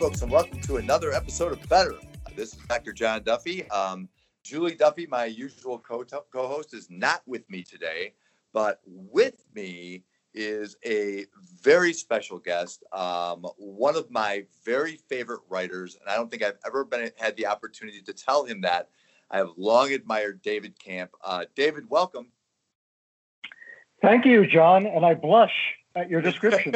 Folks, and welcome to another episode of Better. This is Dr. John Duffy. Um, Julie Duffy, my usual co- co-host, is not with me today, but with me is a very special guest, um, one of my very favorite writers, and I don't think I've ever been had the opportunity to tell him that. I have long admired David Kamp. Uh, David, welcome. Thank you, John, and I blush at your description.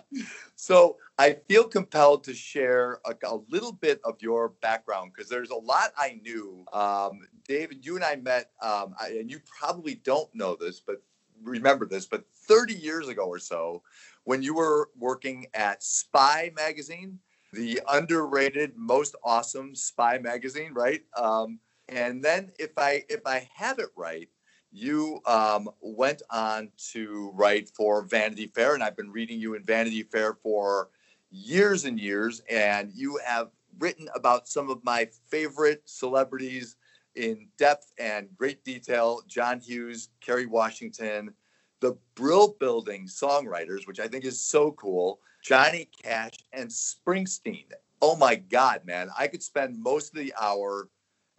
so I feel compelled to share a, a little bit of your background because there's a lot I knew. Um, David, you and I met, um, I, and you probably don't know this, but remember this, but 30 years ago or so, when you were working at Spy Magazine, the underrated, most awesome spy magazine, right? Um, and then, if I if I have it right, you um, went on to write for Vanity Fair, and I've been reading you in Vanity Fair for years and years, and you have written about some of my favorite celebrities in depth and great detail John Hughes, Kerry Washington, the Brill Building songwriters, which I think is so cool, Johnny Cash, and Springsteen. Oh my God, man. I could spend most of the hour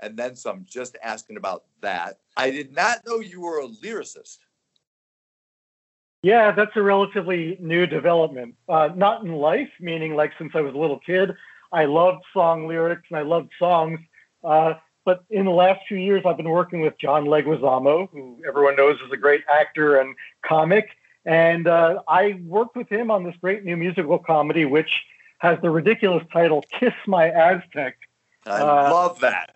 and then some just asking about that. I did not know you were a lyricist. Yeah, that's a relatively new development. Uh, not in life, meaning like since I was a little kid, I loved song lyrics and I loved songs. Uh, but in the last few years, I've been working with John Leguizamo, who everyone knows is a great actor and comic. And uh, I worked with him on this great new musical comedy, which has the ridiculous title "Kiss My Aztec." I uh, love that.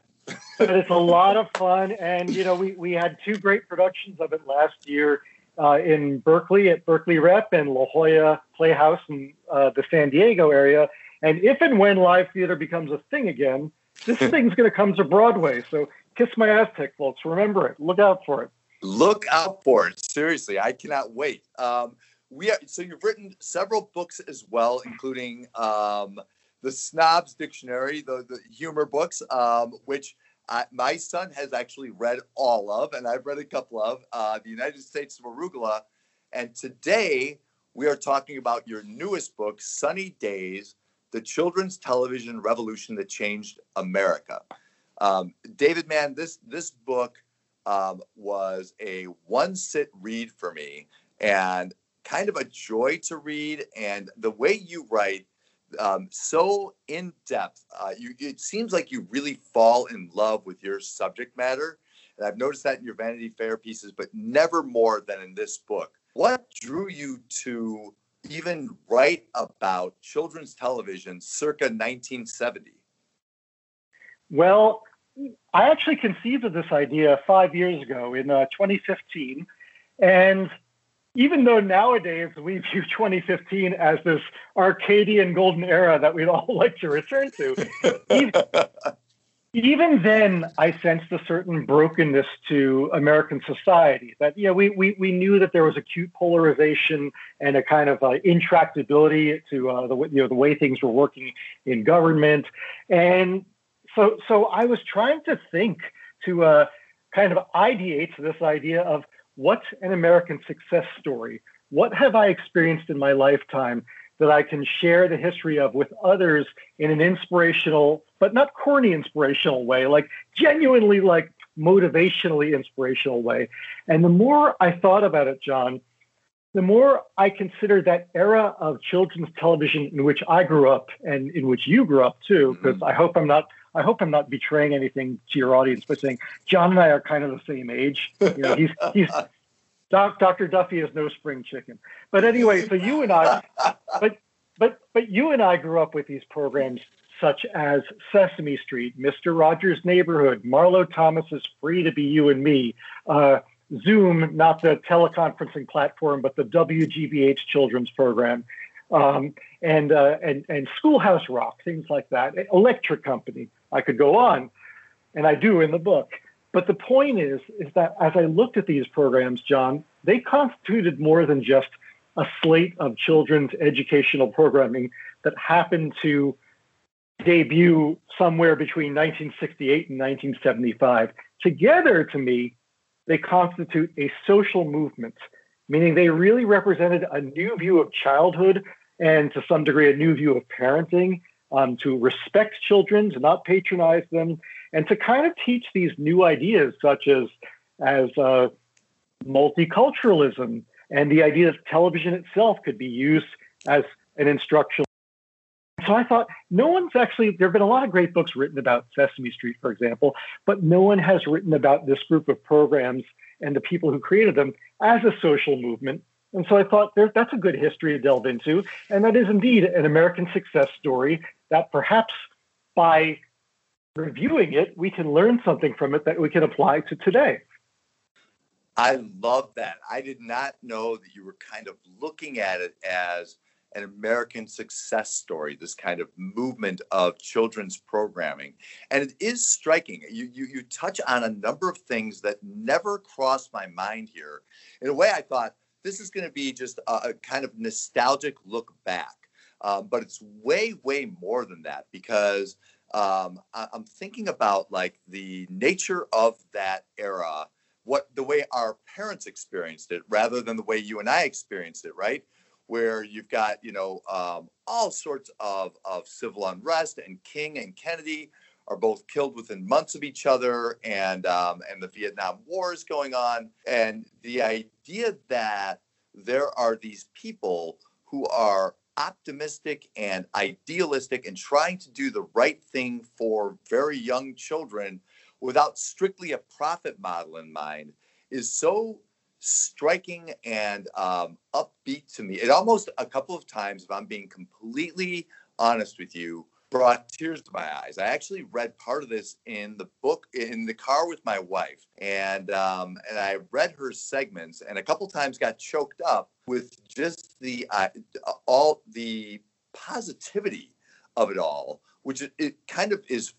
but it's a lot of fun, and you know, we we had two great productions of it last year uh, in Berkeley at Berkeley Rep and La Jolla Playhouse in uh, the San Diego area. And if and when live theater becomes a thing again, this thing's going to come to Broadway. So kiss my Aztec, folks. Remember it. Look out for it. Look out for it. Seriously, I cannot wait. Um, we are, so you've written several books as well, including um, the Snobs Dictionary, the, the humor books, um, which I, my son has actually read all of, and I've read a couple of uh, the United States of Arugula. And today we are talking about your newest book, Sunny Days the children's television revolution that changed America. Um, David, man, this this book um, was a one sit read for me and kind of a joy to read. And the way you write, um, so in depth, uh, you, it seems like you really fall in love with your subject matter. And I've noticed that in your Vanity Fair pieces, but never more than in this book. What drew you to even write about children's television circa 1970? Well, I actually conceived of this idea five years ago in uh, 2015. And even though nowadays we view 2015 as this Arcadian golden era that we'd all like to return to, even, even then, I sensed a certain brokenness to American society. That you know, we we, we knew that there was acute polarization and a kind of uh, intractability to uh, the you know the way things were working in government, and so so I was trying to think to uh, kind of ideate this idea of what's an American success story. What have I experienced in my lifetime that I can share the history of with others in an inspirational, but not corny inspirational way, like genuinely like motivationally inspirational way. And the more I thought about it, John, the more I consider that era of children's television in which I grew up and in which you grew up too, because mm-hmm. I hope I'm not I hope I'm not betraying anything to your audience by saying John and I are kind of the same age. You know, he's he's Doc, Dr. Duffy is no spring chicken. But anyway, so you and I, but but but you and I grew up with these programs such as Sesame Street, Mr. Rogers' Neighborhood, Marlo Thomas's Free to Be You and Me, uh, Zoom, not the teleconferencing platform, but the WGBH children's program, um, and, uh, and and Schoolhouse Rock, things like that. Electric Company. I could go on, and I do in the book. But the point is, is that as I looked at these programs, John, they constituted more than just a slate of children's educational programming that happened to debut somewhere between 1968 and 1975. Together, to me, they constitute a social movement, meaning they really represented a new view of childhood and to some degree a new view of parenting, um, to respect children, to not patronize them, and to kind of teach these new ideas such as as uh, multiculturalism and the idea that television itself could be used as an instructional. So I thought no one's actually there have been a lot of great books written about Sesame Street, for example, but no one has written about this group of programs and the people who created them as a social movement. And so I thought there, that's a good history to delve into. And that is indeed an American success story that perhaps by reviewing it, we can learn something from it that we can apply to today. I love that. I did not know that you were kind of looking at it as an American success story, this kind of movement of children's programming. And it is striking. You, you, you touch on a number of things that never crossed my mind here. In a way, I thought this is going to be just a, a, kind of nostalgic look back. Um, but it's way, way more than that because um, I, I'm thinking about like the nature of that era what the way our parents experienced it rather than the way you and I experienced it, right? Where you've got, you know, um, all sorts of, of civil unrest, and King and Kennedy are both killed within months of each other, and um, and the Vietnam War is going on, and the idea that there are these people who are optimistic and idealistic and trying to do the right thing for very young children without strictly a profit model in mind is so striking and um, upbeat to me. It almost a couple of times, if I'm being completely honest with you, brought tears to my eyes. I actually read part of this in the book in the car with my wife, and um, and I read her segments, and a couple times got choked up with just the uh, all the positivity of it all, which it, it kind of is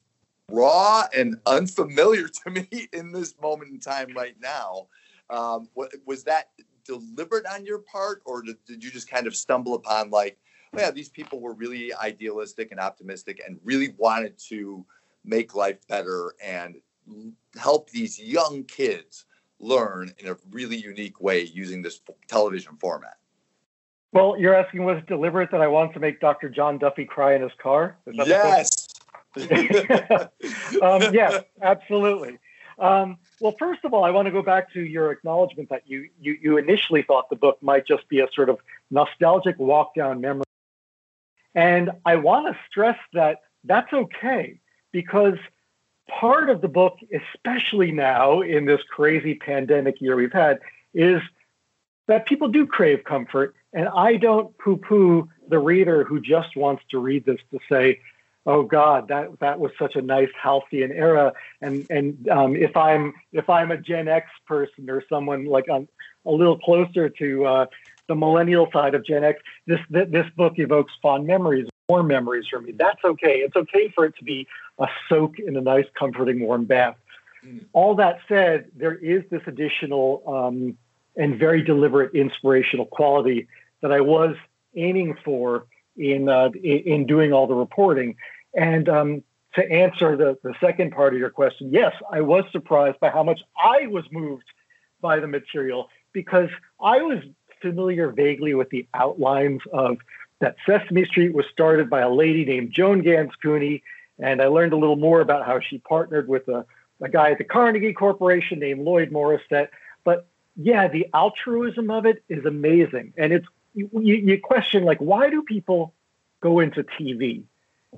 raw and unfamiliar to me in this moment in time right now. Um, was that deliberate on your part, or did, did you just kind of stumble upon like, yeah, these people were really idealistic and optimistic and really wanted to make life better and help these young kids learn in a really unique way using this television format? Well, you're asking was it deliberate that I wanted to make Dr. John Duffy cry in his car? Yes. um, yes, absolutely. Um, well, first of all, I want to go back to your acknowledgement that you, you you initially thought the book might just be a sort of nostalgic walk down memory, and I want to stress that that's okay because part of the book, especially now in this crazy pandemic year we've had, is that people do crave comfort, and I don't poo-poo the reader who just wants to read this to say, oh God, that that was such a nice halcyon era. And and um, if I'm if I'm a Gen X person or someone like I'm a little closer to uh, the millennial side of Gen X, this this book evokes fond memories, warm memories for me. That's okay. It's okay for it to be a soak in a nice, comforting, warm bath. Mm. All that said, there is this additional um, and very deliberate inspirational quality that I was aiming for in uh, in doing all the reporting. And um, to answer the, the second part of your question, yes, I was surprised by how much I was moved by the material because I was familiar vaguely with the outlines of that Sesame Street was started by a lady named Joan Gans Cooney. And I learned a little more about how she partnered with a, a guy at the Carnegie Corporation named Lloyd Morrisett. But yeah, the altruism of it is amazing. And it's you, you question like, why do people go into TV?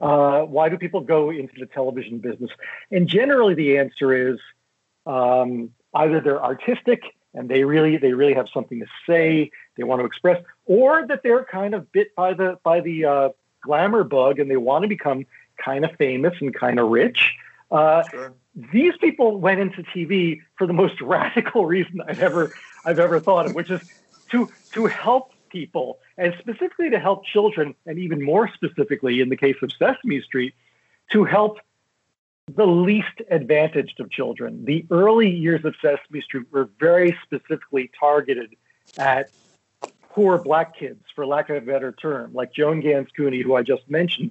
Uh, why do people go into the television business? And generally, the answer is um, either they're artistic and they really they really have something to say, they want to express, or that they're kind of bit by the by the uh, glamour bug and they want to become kind of famous and kind of rich. Uh, sure. These people went into TV for the most radical reason I've ever I've ever thought of, which is to to help people, and specifically to help children, and even more specifically in the case of Sesame Street, to help the least advantaged of children. The early years of Sesame Street were very specifically targeted at poor black kids, for lack of a better term, like Joan Gans Cooney, who I just mentioned.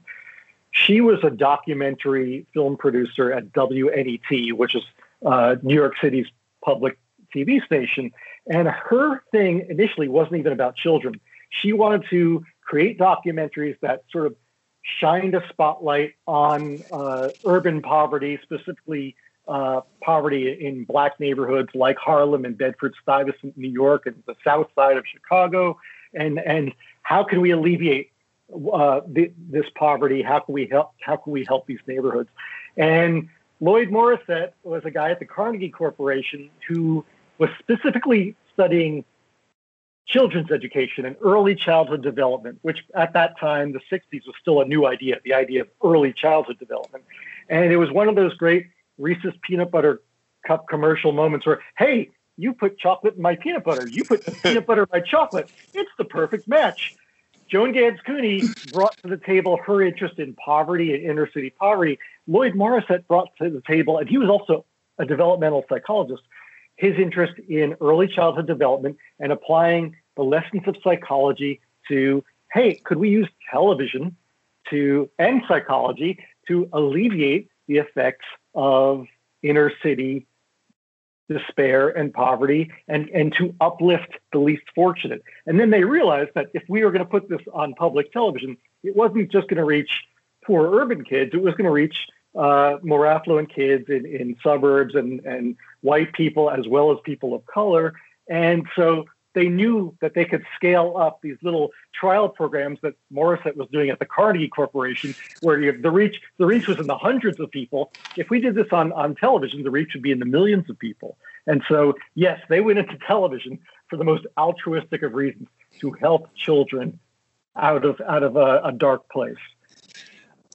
She was a documentary film producer at WNET, which is uh, New York City's public TV station. And her thing initially wasn't even about children. She wanted to create documentaries that sort of shined a spotlight on uh, urban poverty, specifically uh, poverty in black neighborhoods like Harlem and Bedford Stuyvesant, New York, and the South Side of Chicago, and and how can we alleviate uh, the, this poverty? How can we help? How can we help these neighborhoods? And Lloyd Morrisett was a guy at the Carnegie Corporation who was specifically studying children's education and early childhood development, which at that time, the 60s, was still a new idea, the idea of early childhood development. And it was one of those great Reese's peanut butter cup commercial moments where, hey, you put chocolate in my peanut butter, you put peanut butter in my chocolate. It's the perfect match. Joan Gans Cooney brought to the table her interest in poverty and inner city poverty. Lloyd Morrisett brought to the table, and he was also a developmental psychologist, his interest in early childhood development and applying the lessons of psychology to hey, could we use television to and psychology to alleviate the effects of inner city despair and poverty and, and to uplift the least fortunate. And then they realized that if we were going to put this on public television, it wasn't just going to reach poor urban kids, it was going to reach uh, more affluent kids in, in suburbs and, and white people as well as people of color. And so they knew that they could scale up these little trial programs that Morrisett was doing at the Carnegie Corporation, where the reach the reach was in the hundreds of people. If we did this on, on television, the reach would be in the millions of people. And so, yes, they went into television for the most altruistic of reasons to help children out of out of a, a dark place.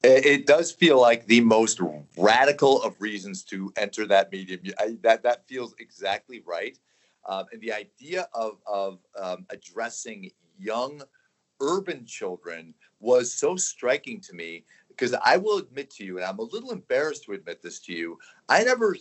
It does feel like the most radical of reasons to enter that medium. I, that that feels exactly right. Um, and the idea of, of um, addressing young urban children was so striking to me because I will admit to you, and I'm a little embarrassed to admit this to you, I never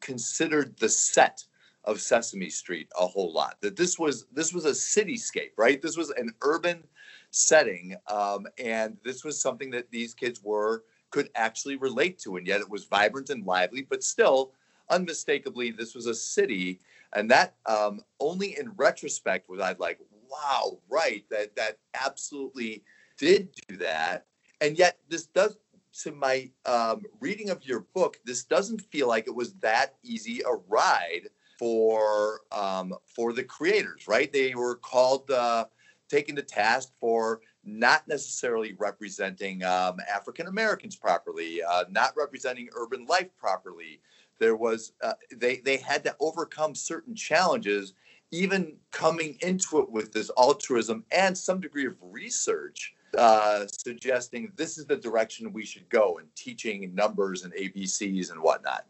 considered the set of Sesame Street a whole lot. That this was this was a cityscape, right? This was an urban setting, um, and this was something that these kids were could actually relate to, and yet it was vibrant and lively, but still unmistakably this was a city and that um, only in retrospect was I like, wow, right, that that absolutely did do that. And yet this does to my um, reading of your book, this doesn't feel like it was that easy a ride for um, for the creators, right? They were called uh, taken to task for not necessarily representing um, African Americans properly, uh, not representing urban life properly, there was uh, they they had to overcome certain challenges even coming into it with this altruism and some degree of research uh, suggesting this is the direction we should go in teaching numbers and abcs and whatnot.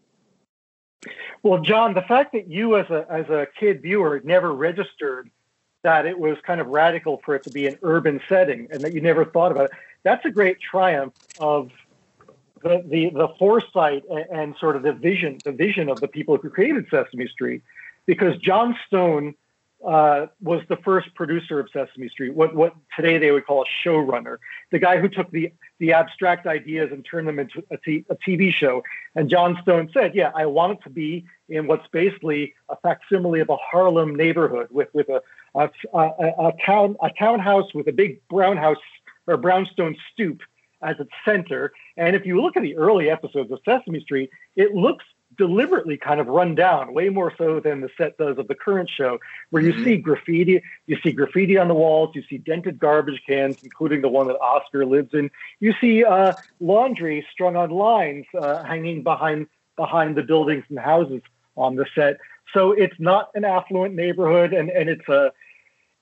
Well john the fact that you as a as a kid viewer never registered that it was kind of radical for it to be an urban setting and that you never thought about it. That's a great triumph of the, the, the foresight and, and, sort of the vision, the vision of the people who created Sesame Street, because Jon Stone uh, was the first producer of Sesame Street, what, what today they would call a showrunner, the guy who took the, the abstract ideas and turned them into a, t- a TV show. And Jon Stone said, yeah, I want it to be in what's basically a facsimile of a Harlem neighborhood with, with a, a, a, a town, a townhouse with a big brown house or brownstone stoop as its center. And if you look at the early episodes of Sesame Street, it looks deliberately kind of run down, way more so than the set does of the current show, where you mm-hmm. see graffiti, you see graffiti on the walls, you see dented garbage cans, including the one that Oscar lives in. You see uh, laundry strung on lines uh, hanging behind behind the buildings and houses on the set. So it's not an affluent neighborhood, and and it's a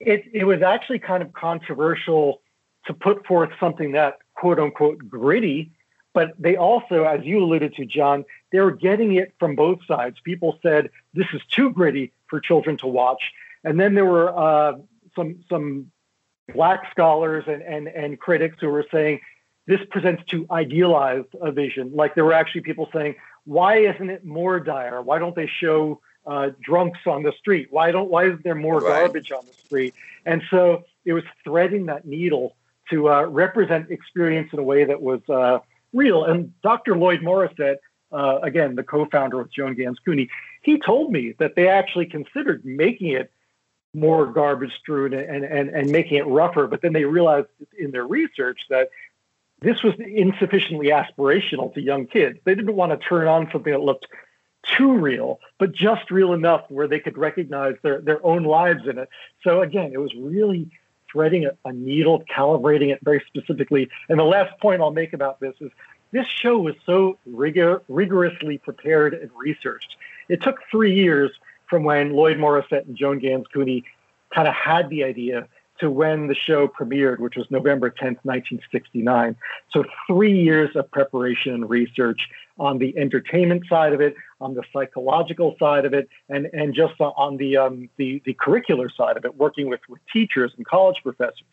it it was actually kind of controversial to put forth something that quote unquote gritty, but they also, as you alluded to, John, they were getting it from both sides. People said this is too gritty for children to watch, and then there were uh, some some black scholars and, and and critics who were saying this presents too idealized a vision. Like there were actually people saying, why isn't it more dire? Why don't they show uh, drunks on the street? Why don't why isn't there more right. garbage on the street? And so it was threading that needle to uh, represent experience in a way that was uh, real. And Dr. Lloyd Morrisett, uh, again, the co-founder of Joan Gans Cooney, he told me that they actually considered making it more garbage strewn and, and, and making it rougher. But then they realized in their research that this was insufficiently aspirational to young kids. They didn't want to turn on something that looked too real, but just real enough where they could recognize their, their own lives in it. So again, it was really threading a, a needle, calibrating it very specifically. And the last point I'll make about this is this show was so rigor, rigorously prepared and researched. It took three years from when Lloyd Morrisett and Joan Gans Cooney kind of had the idea to when the show premiered, which was November 10th, 1969. So, three years of preparation and research on the entertainment side of it, on the psychological side of it, and, and just on the, um, the, the curricular side of it, working with, with teachers and college professors.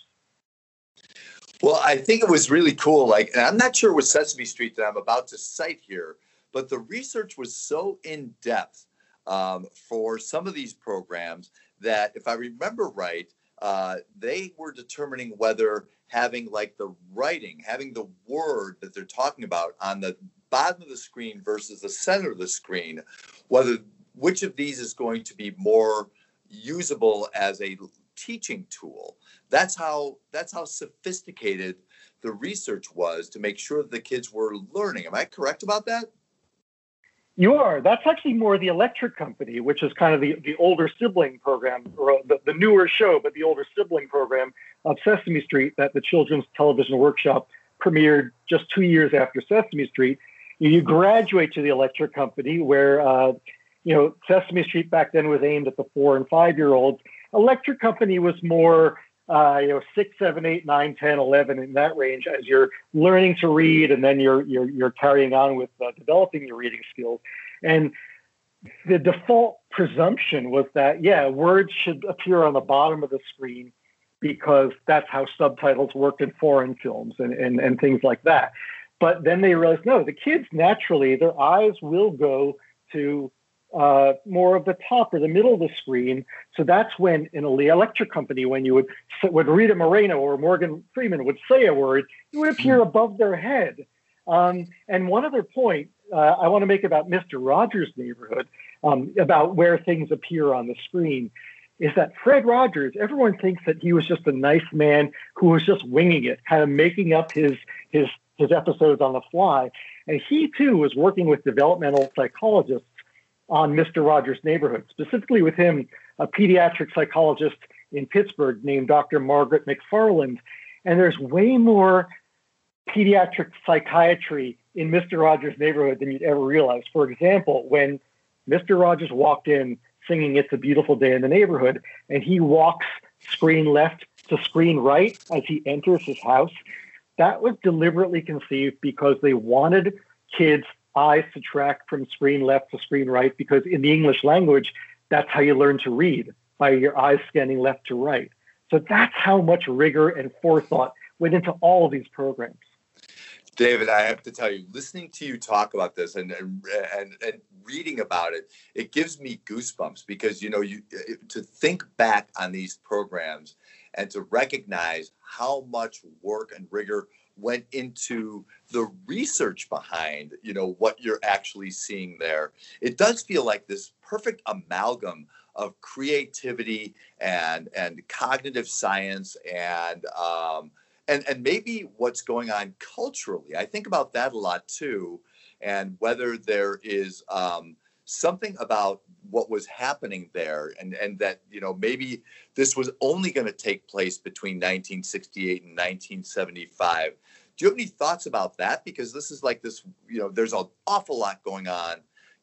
Well, I think it was really cool. Like, I'm not sure what Sesame Street that I'm about to cite here, but the research was so in depth um, for some of these programs that, if I remember right, uh, they were determining whether having like the writing, having the word that they're talking about on the bottom of the screen versus the center of the screen, whether which of these is going to be more usable as a teaching tool. That's how that's how sophisticated the research was to make sure that the kids were learning. Am I correct about that? You are. That's actually more the electric company, which is kind of the, the older sibling program, or the, the newer show, but the older sibling program of Sesame Street that the Children's Television Workshop premiered just two years after Sesame Street. You graduate to the electric company where, uh, you know, Sesame Street back then was aimed at the four and five year olds. Electric company was more uh, you know, six, seven, eight, nine, 10, 11 in that range as you're learning to read and then you're, you're, you're carrying on with uh, developing your reading skills. And the default presumption was that, yeah, words should appear on the bottom of the screen because that's how subtitles worked in foreign films and, and, and things like that. But then they realized, no, the kids naturally, their eyes will go to uh, more of the top or the middle of the screen. So that's when in a electric company, when you would when Rita Moreno or Morgan Freeman would say a word, it would appear hmm. above their head. Um, and one other point uh, I want to make about Mr. Rogers' Neighborhood, um, about where things appear on the screen, is that Fred Rogers. Everyone thinks that he was just a nice man who was just winging it, kind of making up his his his episodes on the fly. And he too was working with developmental psychologists on Mr. Rogers' Neighborhood, specifically with him, a pediatric psychologist in Pittsburgh named Dr. Margaret McFarland. And there's way more pediatric psychiatry in Mr. Rogers' Neighborhood than you'd ever realize. For example, when Mr. Rogers walked in singing It's a Beautiful Day in the Neighborhood, and he walks screen left to screen right as he enters his house, that was deliberately conceived because they wanted kids eyes to track from screen left to screen right because in the English language, that's how you learn to read by your eyes scanning left to right. So that's how much rigor and forethought went into all of these programs. David, I have to tell you, listening to you talk about this and and and, reading about it, it gives me goosebumps because you know you to think back on these programs and to recognize how much work and rigor went into the research behind you know what you're actually seeing there. It does feel like this perfect amalgam of creativity and and cognitive science and um, and and maybe what's going on culturally. I think about that a lot too and whether there is um, something about what was happening there and and that you know maybe this was only going to take place between 1968 and 1975 do you have any thoughts about that? Because this is like this you know there's an awful lot going on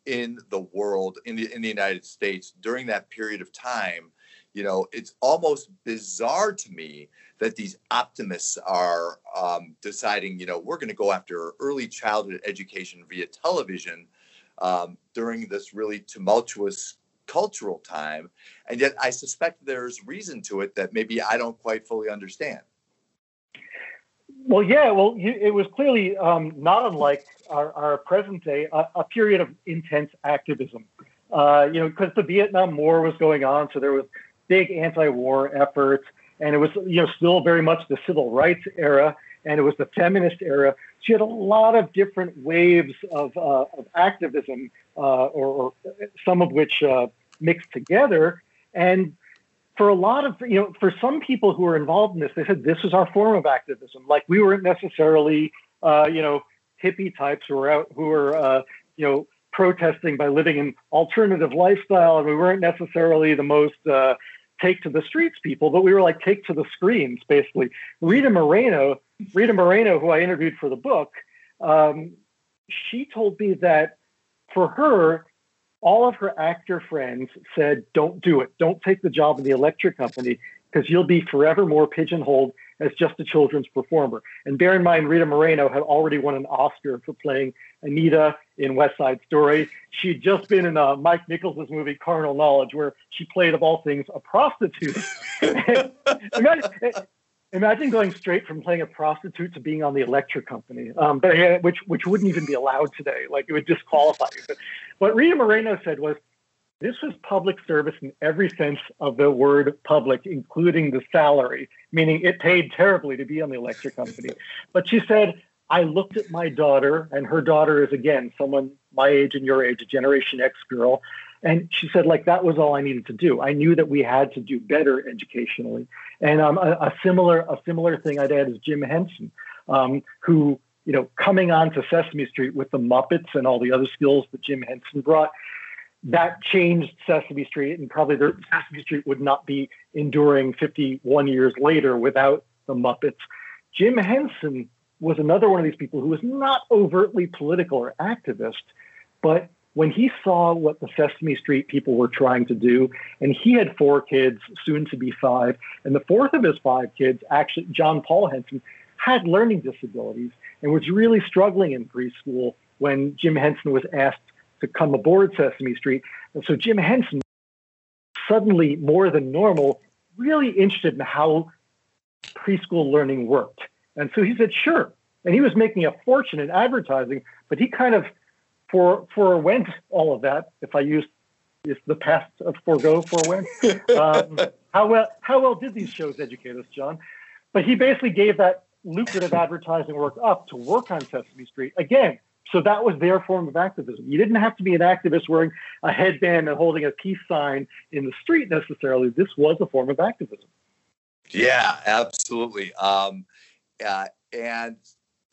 in the world in the in the united states during that period of time. You know it's almost bizarre to me that these optimists are um, deciding you know we're going to go after early childhood education via television um, during this really tumultuous cultural time. And yet I suspect there's reason to it that maybe I don't quite fully understand. Well, yeah, well, it was clearly um, not unlike our, our present day, a, a, period of intense activism. Uh, you know, because the Vietnam War was going on, so there was big anti-war efforts, and it was you know still very much the civil rights era, and it was the feminist era. You had a lot of different waves of, uh, of activism, uh, or, or, some of which uh, mixed together. And for a lot of you know for some people who were involved in this they said this was our form of activism like we weren't necessarily uh, you know hippie types who were out who were uh, you know protesting by living an alternative lifestyle and we weren't necessarily the most uh, take to the streets people but we were like take to the screens basically rita moreno rita moreno who i interviewed for the book um, she told me that for her all of her actor friends said, Don't do it. Don't take the job in the electric company because you'll be forever more pigeonholed as just a children's performer. And bear in mind, Rita Moreno had already won an Oscar for playing Anita in West Side Story. She'd just been in uh, Mike Nichols' movie Carnal Knowledge, where she played, of all things, a prostitute. imagine, going straight from playing a prostitute to being on the electric company, um, but which which wouldn't even be allowed today. Like it would disqualify you. But what Rita Moreno said was, this was public service in every sense of the word public, including the salary, meaning it paid terribly to be on the electric company. But she said, I looked at my daughter, and her daughter is again someone my age and your age, a Generation X girl. And she said, like, that was all I needed to do. I knew that we had to do better educationally. And um, a, a, similar a similar thing I'd add is Jim Henson, um, who you know, coming onto Sesame Street with the Muppets and all the other skills that Jim Henson brought, that changed Sesame Street, and probably Sesame Street would not be enduring 51 years later without the Muppets. Jim Henson was another one of these people who was not overtly political or activist, but when he saw what the Sesame Street people were trying to do, and he had four kids, soon to be five, and the fourth of his five kids, actually, John Paul Henson, had learning disabilities and was really struggling in preschool when Jim Henson was asked to come aboard Sesame Street. And so Jim Henson, suddenly more than normal, really interested in how preschool learning worked. And so he said, sure. And he was making a fortune in advertising, but he kind of for forewent all of that, if I use if the past of forego forewent. Um, how well how well did these shows educate us, John? But he basically gave that lucrative advertising work up to work on Sesame Street. Again, so that was their form of activism. You didn't have to be an activist wearing a headband and holding a peace sign in the street necessarily. This was a form of activism. Yeah, absolutely. Um, uh, and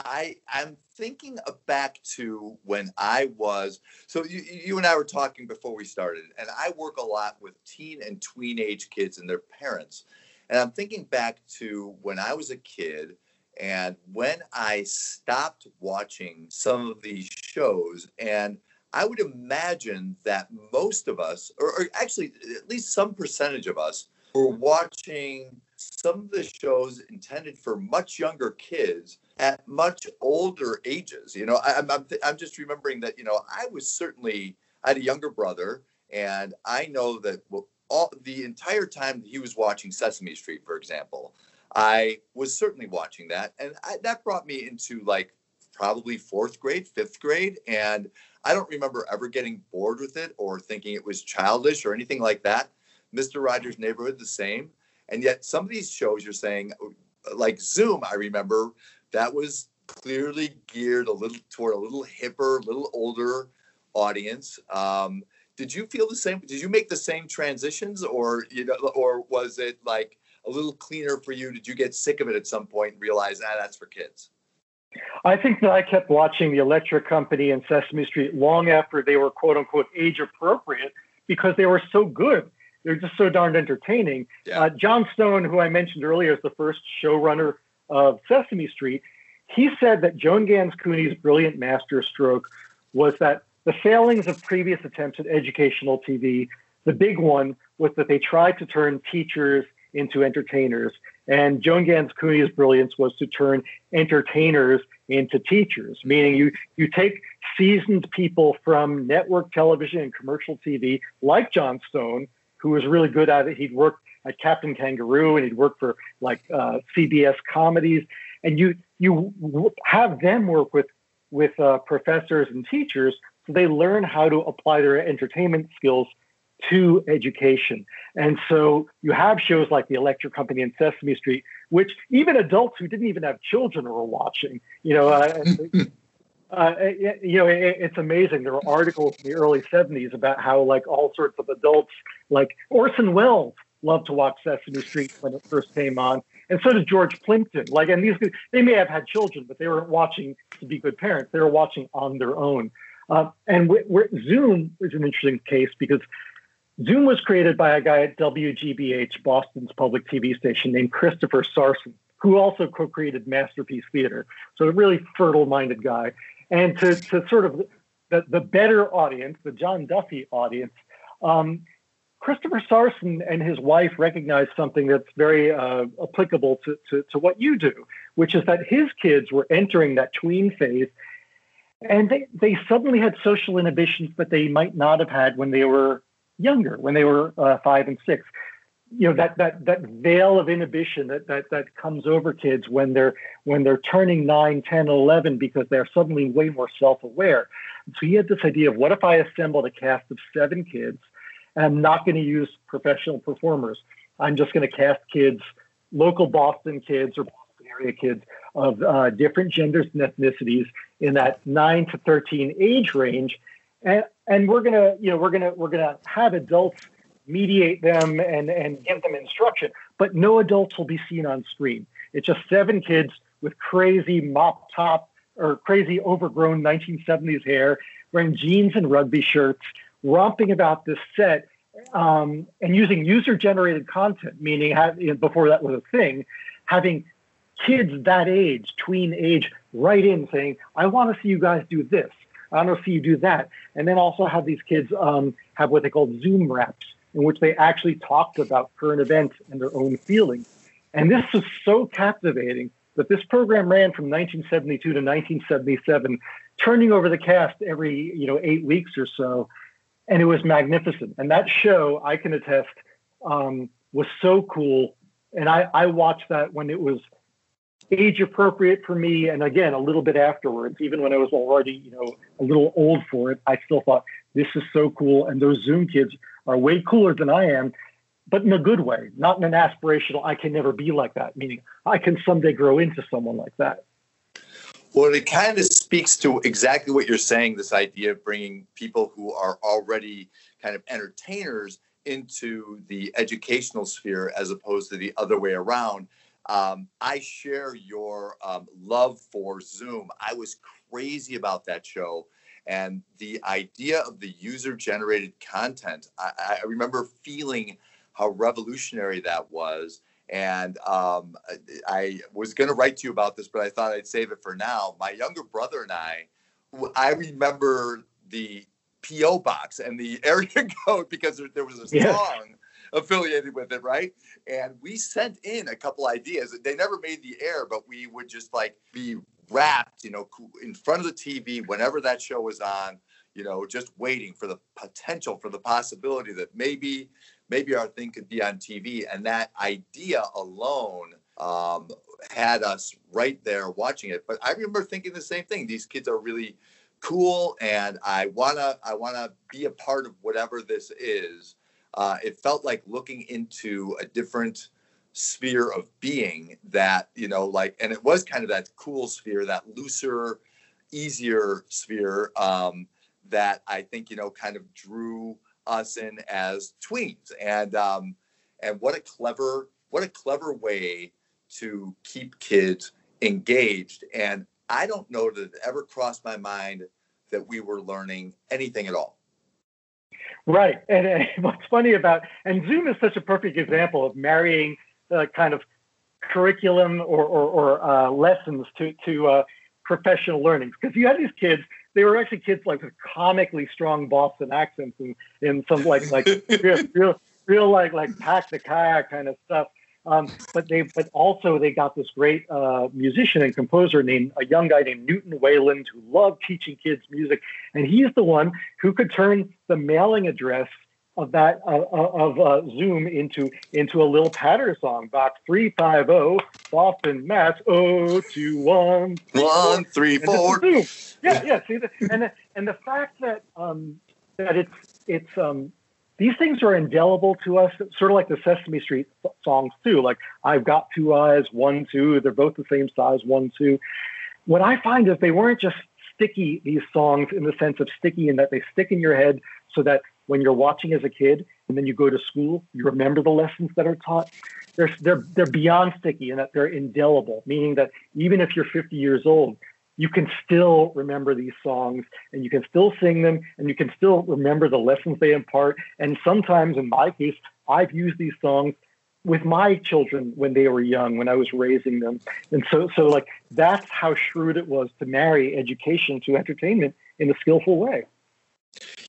I I'm thinking back to when I was so you, you and I were talking before we started, and I work a lot with teen and tween age kids and their parents. And I'm thinking back to when I was a kid and when I stopped watching some of these shows, and I would imagine that most of us, or, or, actually at least some percentage of us, were watching some of the shows intended for much younger kids at much older ages. You know, I, am I'm, I'm just remembering that, you know, I was certainly, I had a younger brother, and I know that all the entire time he was watching Sesame Street, for example, I was certainly watching that, and I, that brought me into like probably fourth grade, fifth grade, and I don't remember ever getting bored with it or thinking it was childish or anything like that. Mister Rogers' Neighborhood, the same, and yet some of these shows you're saying, like Zoom, I remember that was clearly geared a little toward a little hipper, a little older audience. Um, did you feel the same? Did you make the same transitions, or you know, or was it like? a little cleaner for you? Did you get sick of it at some point and realize, ah, that's for kids? I think that I kept watching the Electric Company and Sesame Street long after they were quote unquote age appropriate because they were so good. They're just so darned entertaining. Yeah. Uh, Jon Stone, who I mentioned earlier is the first showrunner of Sesame Street, he said that Joan Gans Cooney's brilliant masterstroke was that the failings of previous attempts at educational TV, the big one was that they tried to turn teachers into entertainers. And Joan Gans Cooney's brilliance was to turn entertainers into teachers, meaning you, you take seasoned people from network television and commercial TV, like Jon Stone, who was really good at it. He'd worked at Captain Kangaroo and he'd worked for like uh, CBS comedies, and you you have them work with with uh, professors and teachers so they learn how to apply their entertainment skills to education. And so you have shows like The Electric Company and Sesame Street, which even adults who didn't even have children were watching. You know, uh, uh, you know, it, it's amazing. There were articles in the early '70s about how like all sorts of adults, like Orson Welles, loved to watch Sesame Street when it first came on, and so did George Plimpton. Like, and these they may have had children, but they weren't watching to be good parents. They were watching on their own. Uh, and Zoom is an interesting case because Zoom was created by a guy at WGBH, Boston's public TV station, named Christopher Sarson, who also co-created Masterpiece Theater. So a really fertile-minded guy. And to, to sort of the, the better audience, the John Duffy audience, um, Christopher Sarson and his wife recognized something that's very uh, applicable to, to, to, what you do, which is that his kids were entering that tween phase and they, they suddenly had social inhibitions that they might not have had when they were younger, when they were uh, five and six. You know that that that veil of inhibition that, that that comes over kids when they're when they're turning 9, 10, 11 because they're suddenly way more self-aware. So he had this idea of what if I assembled a cast of seven kids I'm not going to use professional performers. I'm just going to cast kids, local Boston kids or Boston area kids of uh, different genders and ethnicities in that nine to 13 age range. And, and we're going to, you know, we're going to, we're going to have adults mediate them and, and give them instruction, but no adults will be seen on screen. It's just seven kids with crazy mop top or crazy overgrown 1970s hair, wearing jeans and rugby shirts, romping about this set um, and using user generated content, meaning have, you know, before that was a thing, having kids that age, tween age, write in saying, I want to see you guys do this. I want to see you do that. And then also have these kids um, have what they call Zoom raps, in which they actually talked about current events and their own feelings. And this was so captivating that this program ran from 1972 to 1977, turning over the cast every you know eight weeks or so, and it was magnificent. And that show, I can attest, um, was so cool. And I, I watched that when it was age appropriate for me, and again a little bit afterwards, even when I was already you know a little old for it. I still thought this is so cool, and those Zoom kids are way cooler than I am but in a good way, not in an aspirational, I can never be like that, meaning I can someday grow into someone like that. Well, it kind of speaks to exactly what you're saying this idea of bringing people who are already kind of entertainers into the educational sphere as opposed to the other way around. Um, I share your um, love for Zoom. I was crazy about that show. And the idea of the user generated content, I, I remember feeling how revolutionary that was. And um, I was going to write to you about this, but I thought I'd save it for now. My younger brother and I, I remember the PO box and the area code because there, there was a yeah. song affiliated with it, right? And we sent in a couple ideas. They never made the air, but we would just like be wrapped, you know, in front of the TV whenever that show was on, you know, just waiting for the potential, for the possibility that maybe maybe our thing could be on TV. And that idea alone um, had us right there watching it. But I remember thinking the same thing. These kids are really cool, and I wanna I wanna be a part of whatever this is. Uh, it felt like looking into a different sphere of being that you know like and it was kind of that cool sphere that looser easier sphere um, that i think you know kind of drew us in as tweens. And um, and what a clever what a clever way to keep kids engaged. And i don't know that it ever crossed my mind that we were learning anything at all. Right. And, and what's funny about and zoom is such a perfect example of marrying uh, kind of curriculum or, or, or uh, lessons to to uh, professional learning because you had these kids they were actually kids like with comically strong Boston accents and in some like like real, real real like like pack the kayak kind of stuff. Um, but they but also they got this great uh, musician and composer named a young guy named Newton Wayland who loved teaching kids music, and he's the one who could turn the mailing address of that uh, of uh, Zoom into into a little patter song. Box three five zero, oh, Boston, Mass. Oh two one one three four. Yeah, yeah. See, the, and the, and the fact that um, that it's it's um, these things are indelible to us, sort of like the Sesame Street songs too. Like I've got two eyes, one two. They're both the same size, one two. What I find is they weren't just sticky these songs in the sense of sticky in that they stick in your head so that when you're watching as a kid and then you go to school, you remember the lessons that are taught. They're, they're, they're beyond sticky and that they're indelible, meaning that even if you're 50 years old, you can still remember these songs and you can still sing them and you can still remember the lessons they impart. And sometimes, in my case, I've used these songs with my children when they were young, when I was raising them. And so, so like that's how shrewd it was to marry education to entertainment in a skillful way.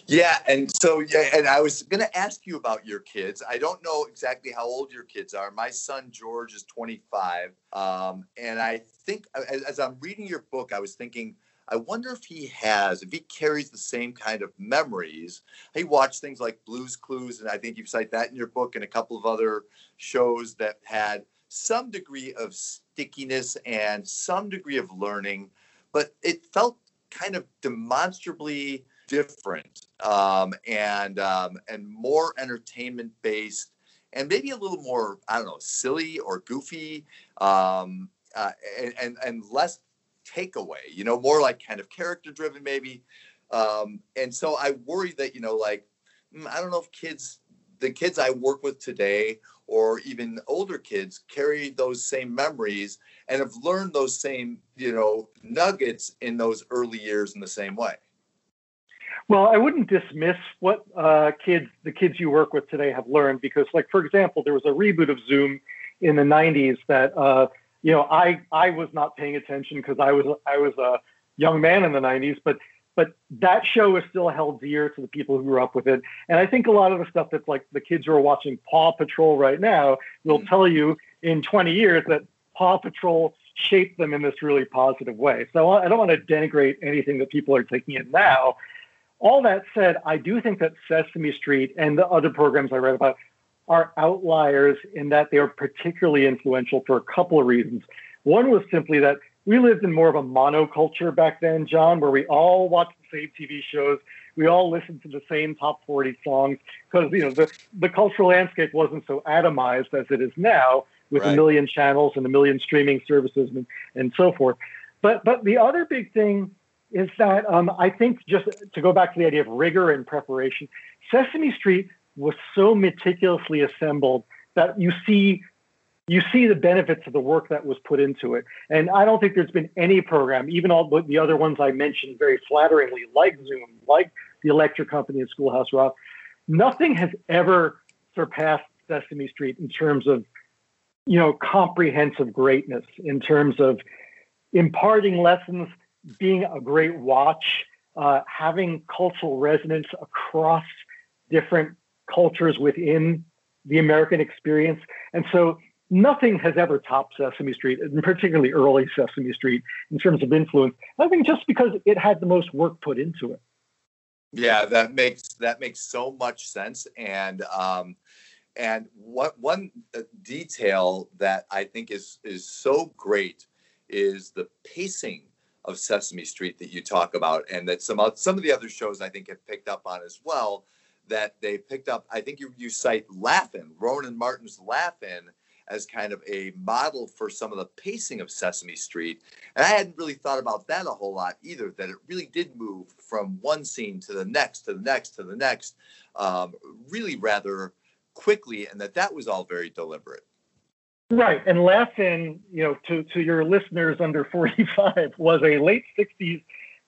Yeah, and so yeah, and I was going to ask you about your kids. I don't know exactly how old your kids are. My son George is 25, um, and I think as, as I'm reading your book, I was thinking, I wonder if he has, if he carries the same kind of memories. He watched things like Blues Clues, and I think you cite that in your book, and a couple of other shows that had some degree of stickiness and some degree of learning, but it felt kind of demonstrably different um, and um, and more entertainment based and maybe a little more I don't know silly or goofy um, uh, and, and, and less takeaway you know more like kind of character driven maybe. Um, and so I worry that you know like mm, I don't know if kids the kids I work with today or even older kids carry those same memories and have learned those same you know nuggets in those early years in the same way well, I wouldn't dismiss what uh, kids, the kids you work with today, have learned because, like for example, there was a reboot of Zoom in the '90s that uh, you know I I was not paying attention because I was I was a young man in the '90s, but but that show is still held dear to the people who grew up with it. And I think a lot of the stuff that's like the kids who are watching Paw Patrol right now will tell you in 20 years that Paw Patrol shaped them in this really positive way. So I don't want to denigrate anything that people are taking in now. All that said, I do think that Sesame Street and the other programs I read about are outliers in that they are particularly influential for a couple of reasons. One was simply that we lived in more of a monoculture back then, John, where we all watched the same TV shows. We all listened to the same top 40 songs because you know the, the cultural landscape wasn't so atomized as it is now with right. a million channels and a million streaming services and, and so forth. But but the other big thing is that um, I think just to go back to the idea of rigor and preparation, Sesame Street was so meticulously assembled that you see you see the benefits of the work that was put into it. And I don't think there's been any program, even all the other ones I mentioned very flatteringly, like Zoom, like the Electric Company and Schoolhouse Rock, nothing has ever surpassed Sesame Street in terms of you know comprehensive greatness, in terms of imparting lessons being a great watch, uh, having cultural resonance across different cultures within the American experience. And so nothing has ever topped Sesame Street, and particularly early Sesame Street, in terms of influence. I think just because it had the most work put into it. Yeah, that makes that makes so much sense. And um, and what one uh, detail that I think is is so great is the pacing of Sesame Street that you talk about, and that some some of the other shows I think have picked up on as well. That they picked up. I think you you cite Laugh-In, Rowan Martin's Laugh-In, as kind of a model for some of the pacing of Sesame Street. And I hadn't really thought about that a whole lot either. That it really did move from one scene to the next, to the next, to the next, um, really rather quickly, and that that was all very deliberate. Right. And Laugh-In, you know, to, to your listeners under 45, was a late 60s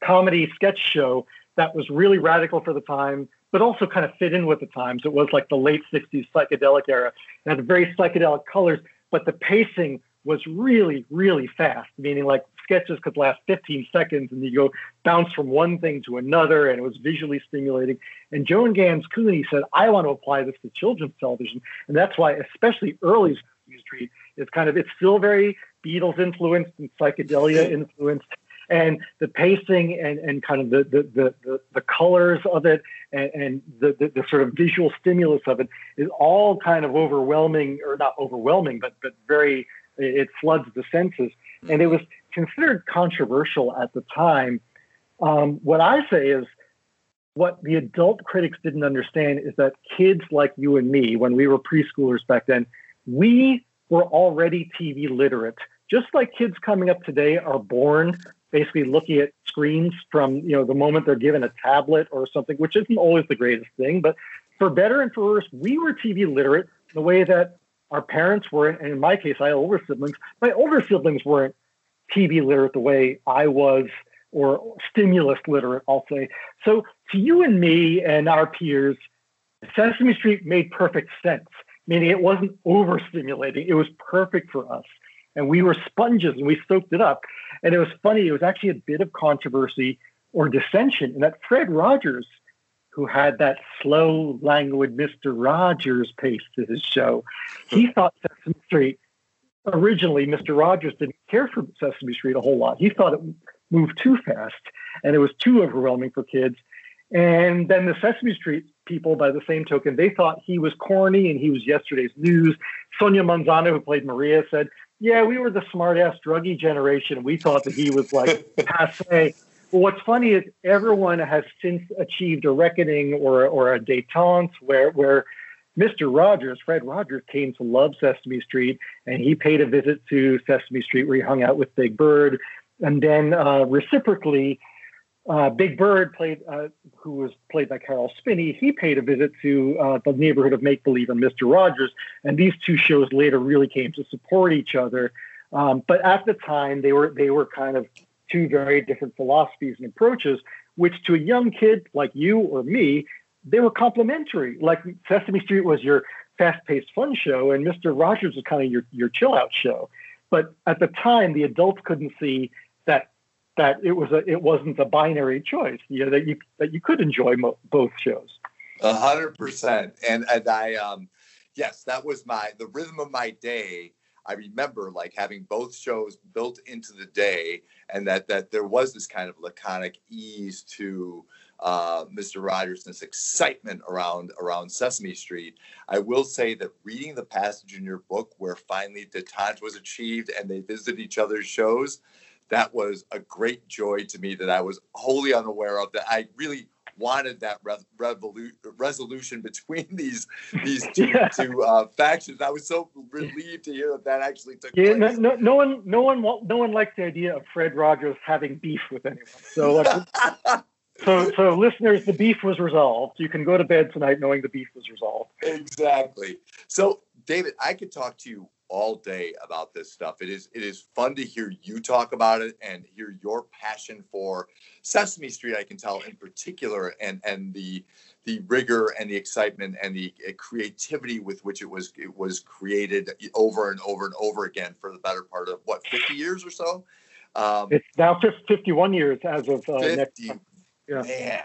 comedy sketch show that was really radical for the time, but also kind of fit in with the times. It was like the late 60s psychedelic era. It had very psychedelic colors, but the pacing was really, really fast, meaning like sketches could last 15 seconds and you go bounce from one thing to another, and it was visually stimulating. And Joan Gans Cooney said, I want to apply this to children's television. And that's why, especially early Street is kind of it's still very Beatles influenced and psychedelia influenced, and the pacing and, and kind of the the, the, the, the colors of it and, and the, the, the sort of visual stimulus of it is all kind of overwhelming or not overwhelming, but but very it floods the senses, and it was considered controversial at the time. Um, what I say is what the adult critics didn't understand is that kids like you and me, when we were preschoolers back then, we were already TV literate. Just like kids coming up today are born basically looking at screens from you know the moment they're given a tablet or something, which isn't always the greatest thing. But for better and for worse, we were TV literate the way that our parents were, and in my case, I had older siblings. My older siblings weren't TV literate the way I was, or stimulus literate, I'll say. So to you and me and our peers, Sesame Street made perfect sense, meaning it wasn't overstimulating. It was perfect for us. And we were sponges and we soaked it up. And it was funny, it was actually a bit of controversy or dissension in that Fred Rogers, who had that slow, languid Mr. Rogers pace to his show, he thought Sesame Street originally, Mr. Rogers didn't care for Sesame Street a whole lot. He thought it moved too fast and it was too overwhelming for kids. And then the Sesame Street people, by the same token, they thought he was corny and he was yesterday's news. Sonia Manzano, who played Maria, said, Yeah, we were the smartass druggy generation. We thought that he was like passe. Well, what's funny is everyone has since achieved a reckoning or, or a detente where, where Mr. Rogers, Fred Rogers, came to love Sesame Street, and he paid a visit to Sesame Street where he hung out with Big Bird. And then uh, reciprocally, uh, Big Bird, played, uh, who was played by Caroll Spinney, he paid a visit to uh, the neighborhood of Make Believe and Mr. Rogers. And these two shows later really came to support each other. Um, but at the time, they were they were kind of two very different philosophies and approaches, which to a young kid like you or me they were complementary. Like Sesame Street was your fast-paced fun show, and Mr. Rogers was kind of your your chill-out show. But at the time, the adults couldn't see that that it was a it wasn't a binary choice. You know that you that you could enjoy mo- both shows. A hundred percent, and and I um yes, that was my the rhythm of my day. I remember like having both shows built into the day, and that that there was this kind of laconic ease to uh, Mr. Rogers excitement around around Sesame Street. I will say that reading the passage in your book where finally detente was achieved and they visited each other's shows, that was a great joy to me that I was wholly unaware of. That I really wanted that re- revolu- resolution between these these two, two uh, factions. I was so relieved to hear that that actually took yeah, place. No, no, no one, no one, no one likes the idea of Fred Rogers having beef with anyone. So, like, so, so listeners, the beef was resolved. You can go to bed tonight knowing the beef was resolved. Exactly. So, David, I could talk to you all day about this stuff. It is it is fun to hear you talk about it and hear your passion for Sesame Street. I can tell in particular, and and the the rigor and the excitement and the uh, creativity with which it was it was created over and over and over again for the better part of what 50 years or so. Um, it's now 51 years as of uh, 50, next yeah. Man.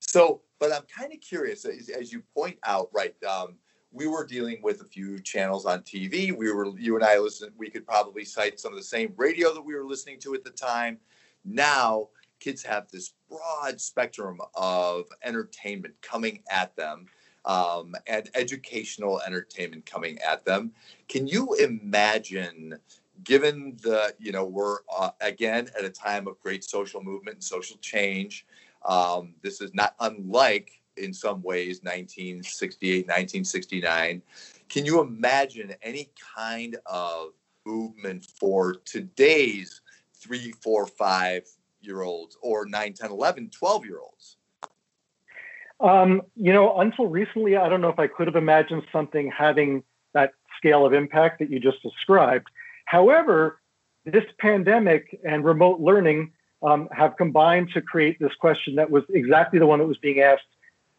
So, but I'm kind of curious as, as, you point out, right? Um, we were dealing with a few channels on TV. We were, you and I listened, we could probably cite some of the same radio that we were listening to at the time. Now, kids have this broad spectrum of entertainment coming at them um, and educational entertainment coming at them. Can you imagine given the you know we're uh, again at a time of great social movement and social change um, this is not unlike, in some ways, 1968, 1969. Can you imagine any kind of movement for today's three, four, five year olds or 9, 10, 11, 12 year olds? Um, you know, until recently, I don't know if I could have imagined something having that scale of impact that you just described. However, this pandemic and remote learning um, have combined to create this question that was exactly the one that was being asked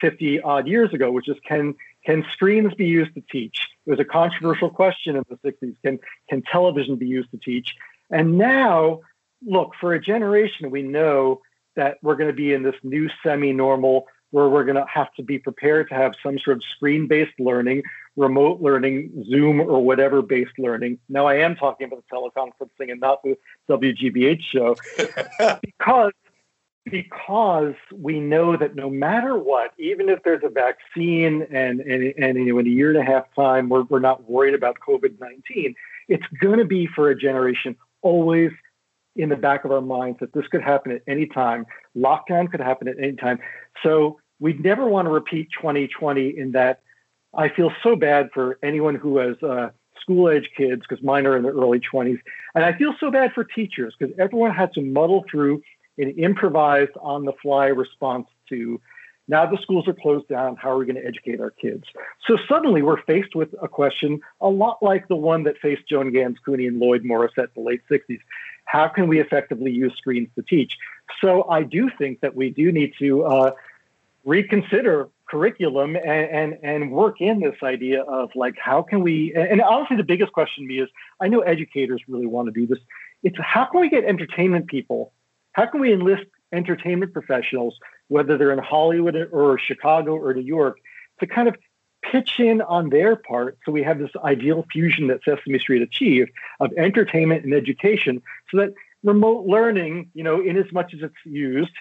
50 odd years ago, which is can can screens be used to teach? It was a controversial question in the 60s. Can can television be used to teach? And now, look, for a generation, we know that we're going to be in this new semi-normal where we're going to have to be prepared to have some sort of screen-based learning remote learning, Zoom or whatever based learning. Now I am talking about the teleconferencing and not the WGBH show because because we know that no matter what, even if there's a vaccine and and, and you know, in a year and a half time we're, we're not worried about COVID-19, it's going to be for a generation always in the back of our minds that this could happen at any time. Lockdown could happen at any time. So we'd never want to repeat 2020 in that I feel so bad for anyone who has uh, school age kids because mine are in their early 20s. And I feel so bad for teachers because everyone had to muddle through an improvised on the fly response to now the schools are closed down. How are we going to educate our kids? So suddenly we're faced with a question a lot like the one that faced Joan Gans Cooney and Lloyd Morris at the late 60s. How can we effectively use screens to teach? So I do think that we do need to uh, reconsider curriculum and, and, and work in this idea of like how can we and honestly the biggest question to me is I know educators really want to do this. It's how can we get entertainment people? How can we enlist entertainment professionals, whether they're in Hollywood or Chicago or New York, to kind of pitch in on their part so we have this ideal fusion that Sesame Street achieved of entertainment and education so that remote learning, you know, in as much as it's used,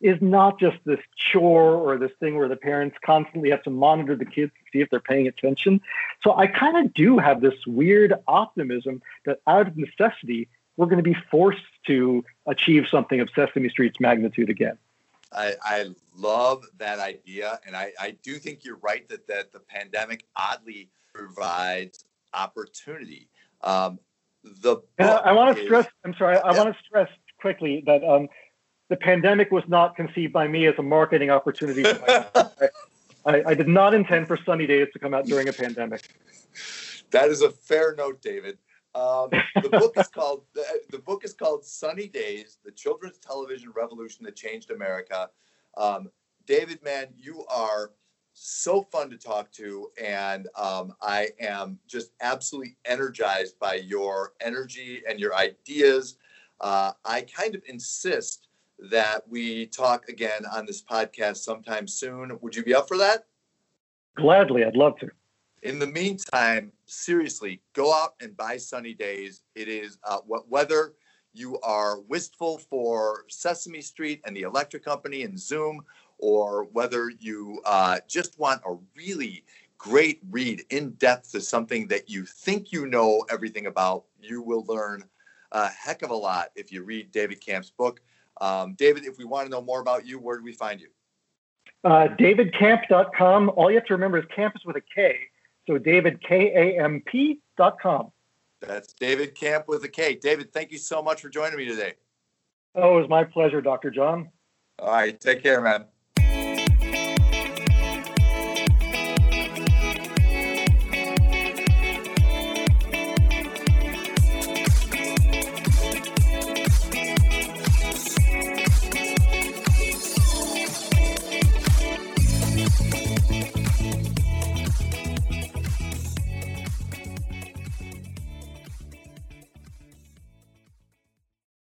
is not just this chore or this thing where the parents constantly have to monitor the kids to see if they're paying attention. So I kind of do have this weird optimism that out of necessity, we're going to be forced to achieve something of Sesame Street's magnitude again. I, I love that idea. And I, I do think you're right that, that the pandemic oddly provides opportunity. Um, the I, I want to stress, I'm sorry, I want to stress quickly that um, the pandemic was not conceived by me as a marketing opportunity. I, I, did not intend for Sunny Days to come out during a pandemic. That is a fair note, David. Um, the book is called the, the, book is called Sunny Days: The Children's Television Revolution That Changed America. Um, David, man, you are so fun to talk to, and um, I am just absolutely energized by your energy and your ideas. Uh, I kind of insist that we talk again on this podcast sometime soon. Would you be up for that? Gladly, I'd love to. In the meantime, seriously, go out and buy Sunny Days. It is uh, whether you are wistful for Sesame Street and the Electric Company and Zoom, or whether you uh, just want a really great read in depth to something that you think you know everything about, you will learn a heck of a lot if you read David Kamp's book. Um, David, if we want to know more about you, where do we find you? Uh, DavidKamp.com. All you have to remember is Kamp is with a K. So DavidKamp.com. That's David Kamp with a K. David, thank you so much for joining me today. Oh, it was my pleasure, Dr. John. All right. Take care, man.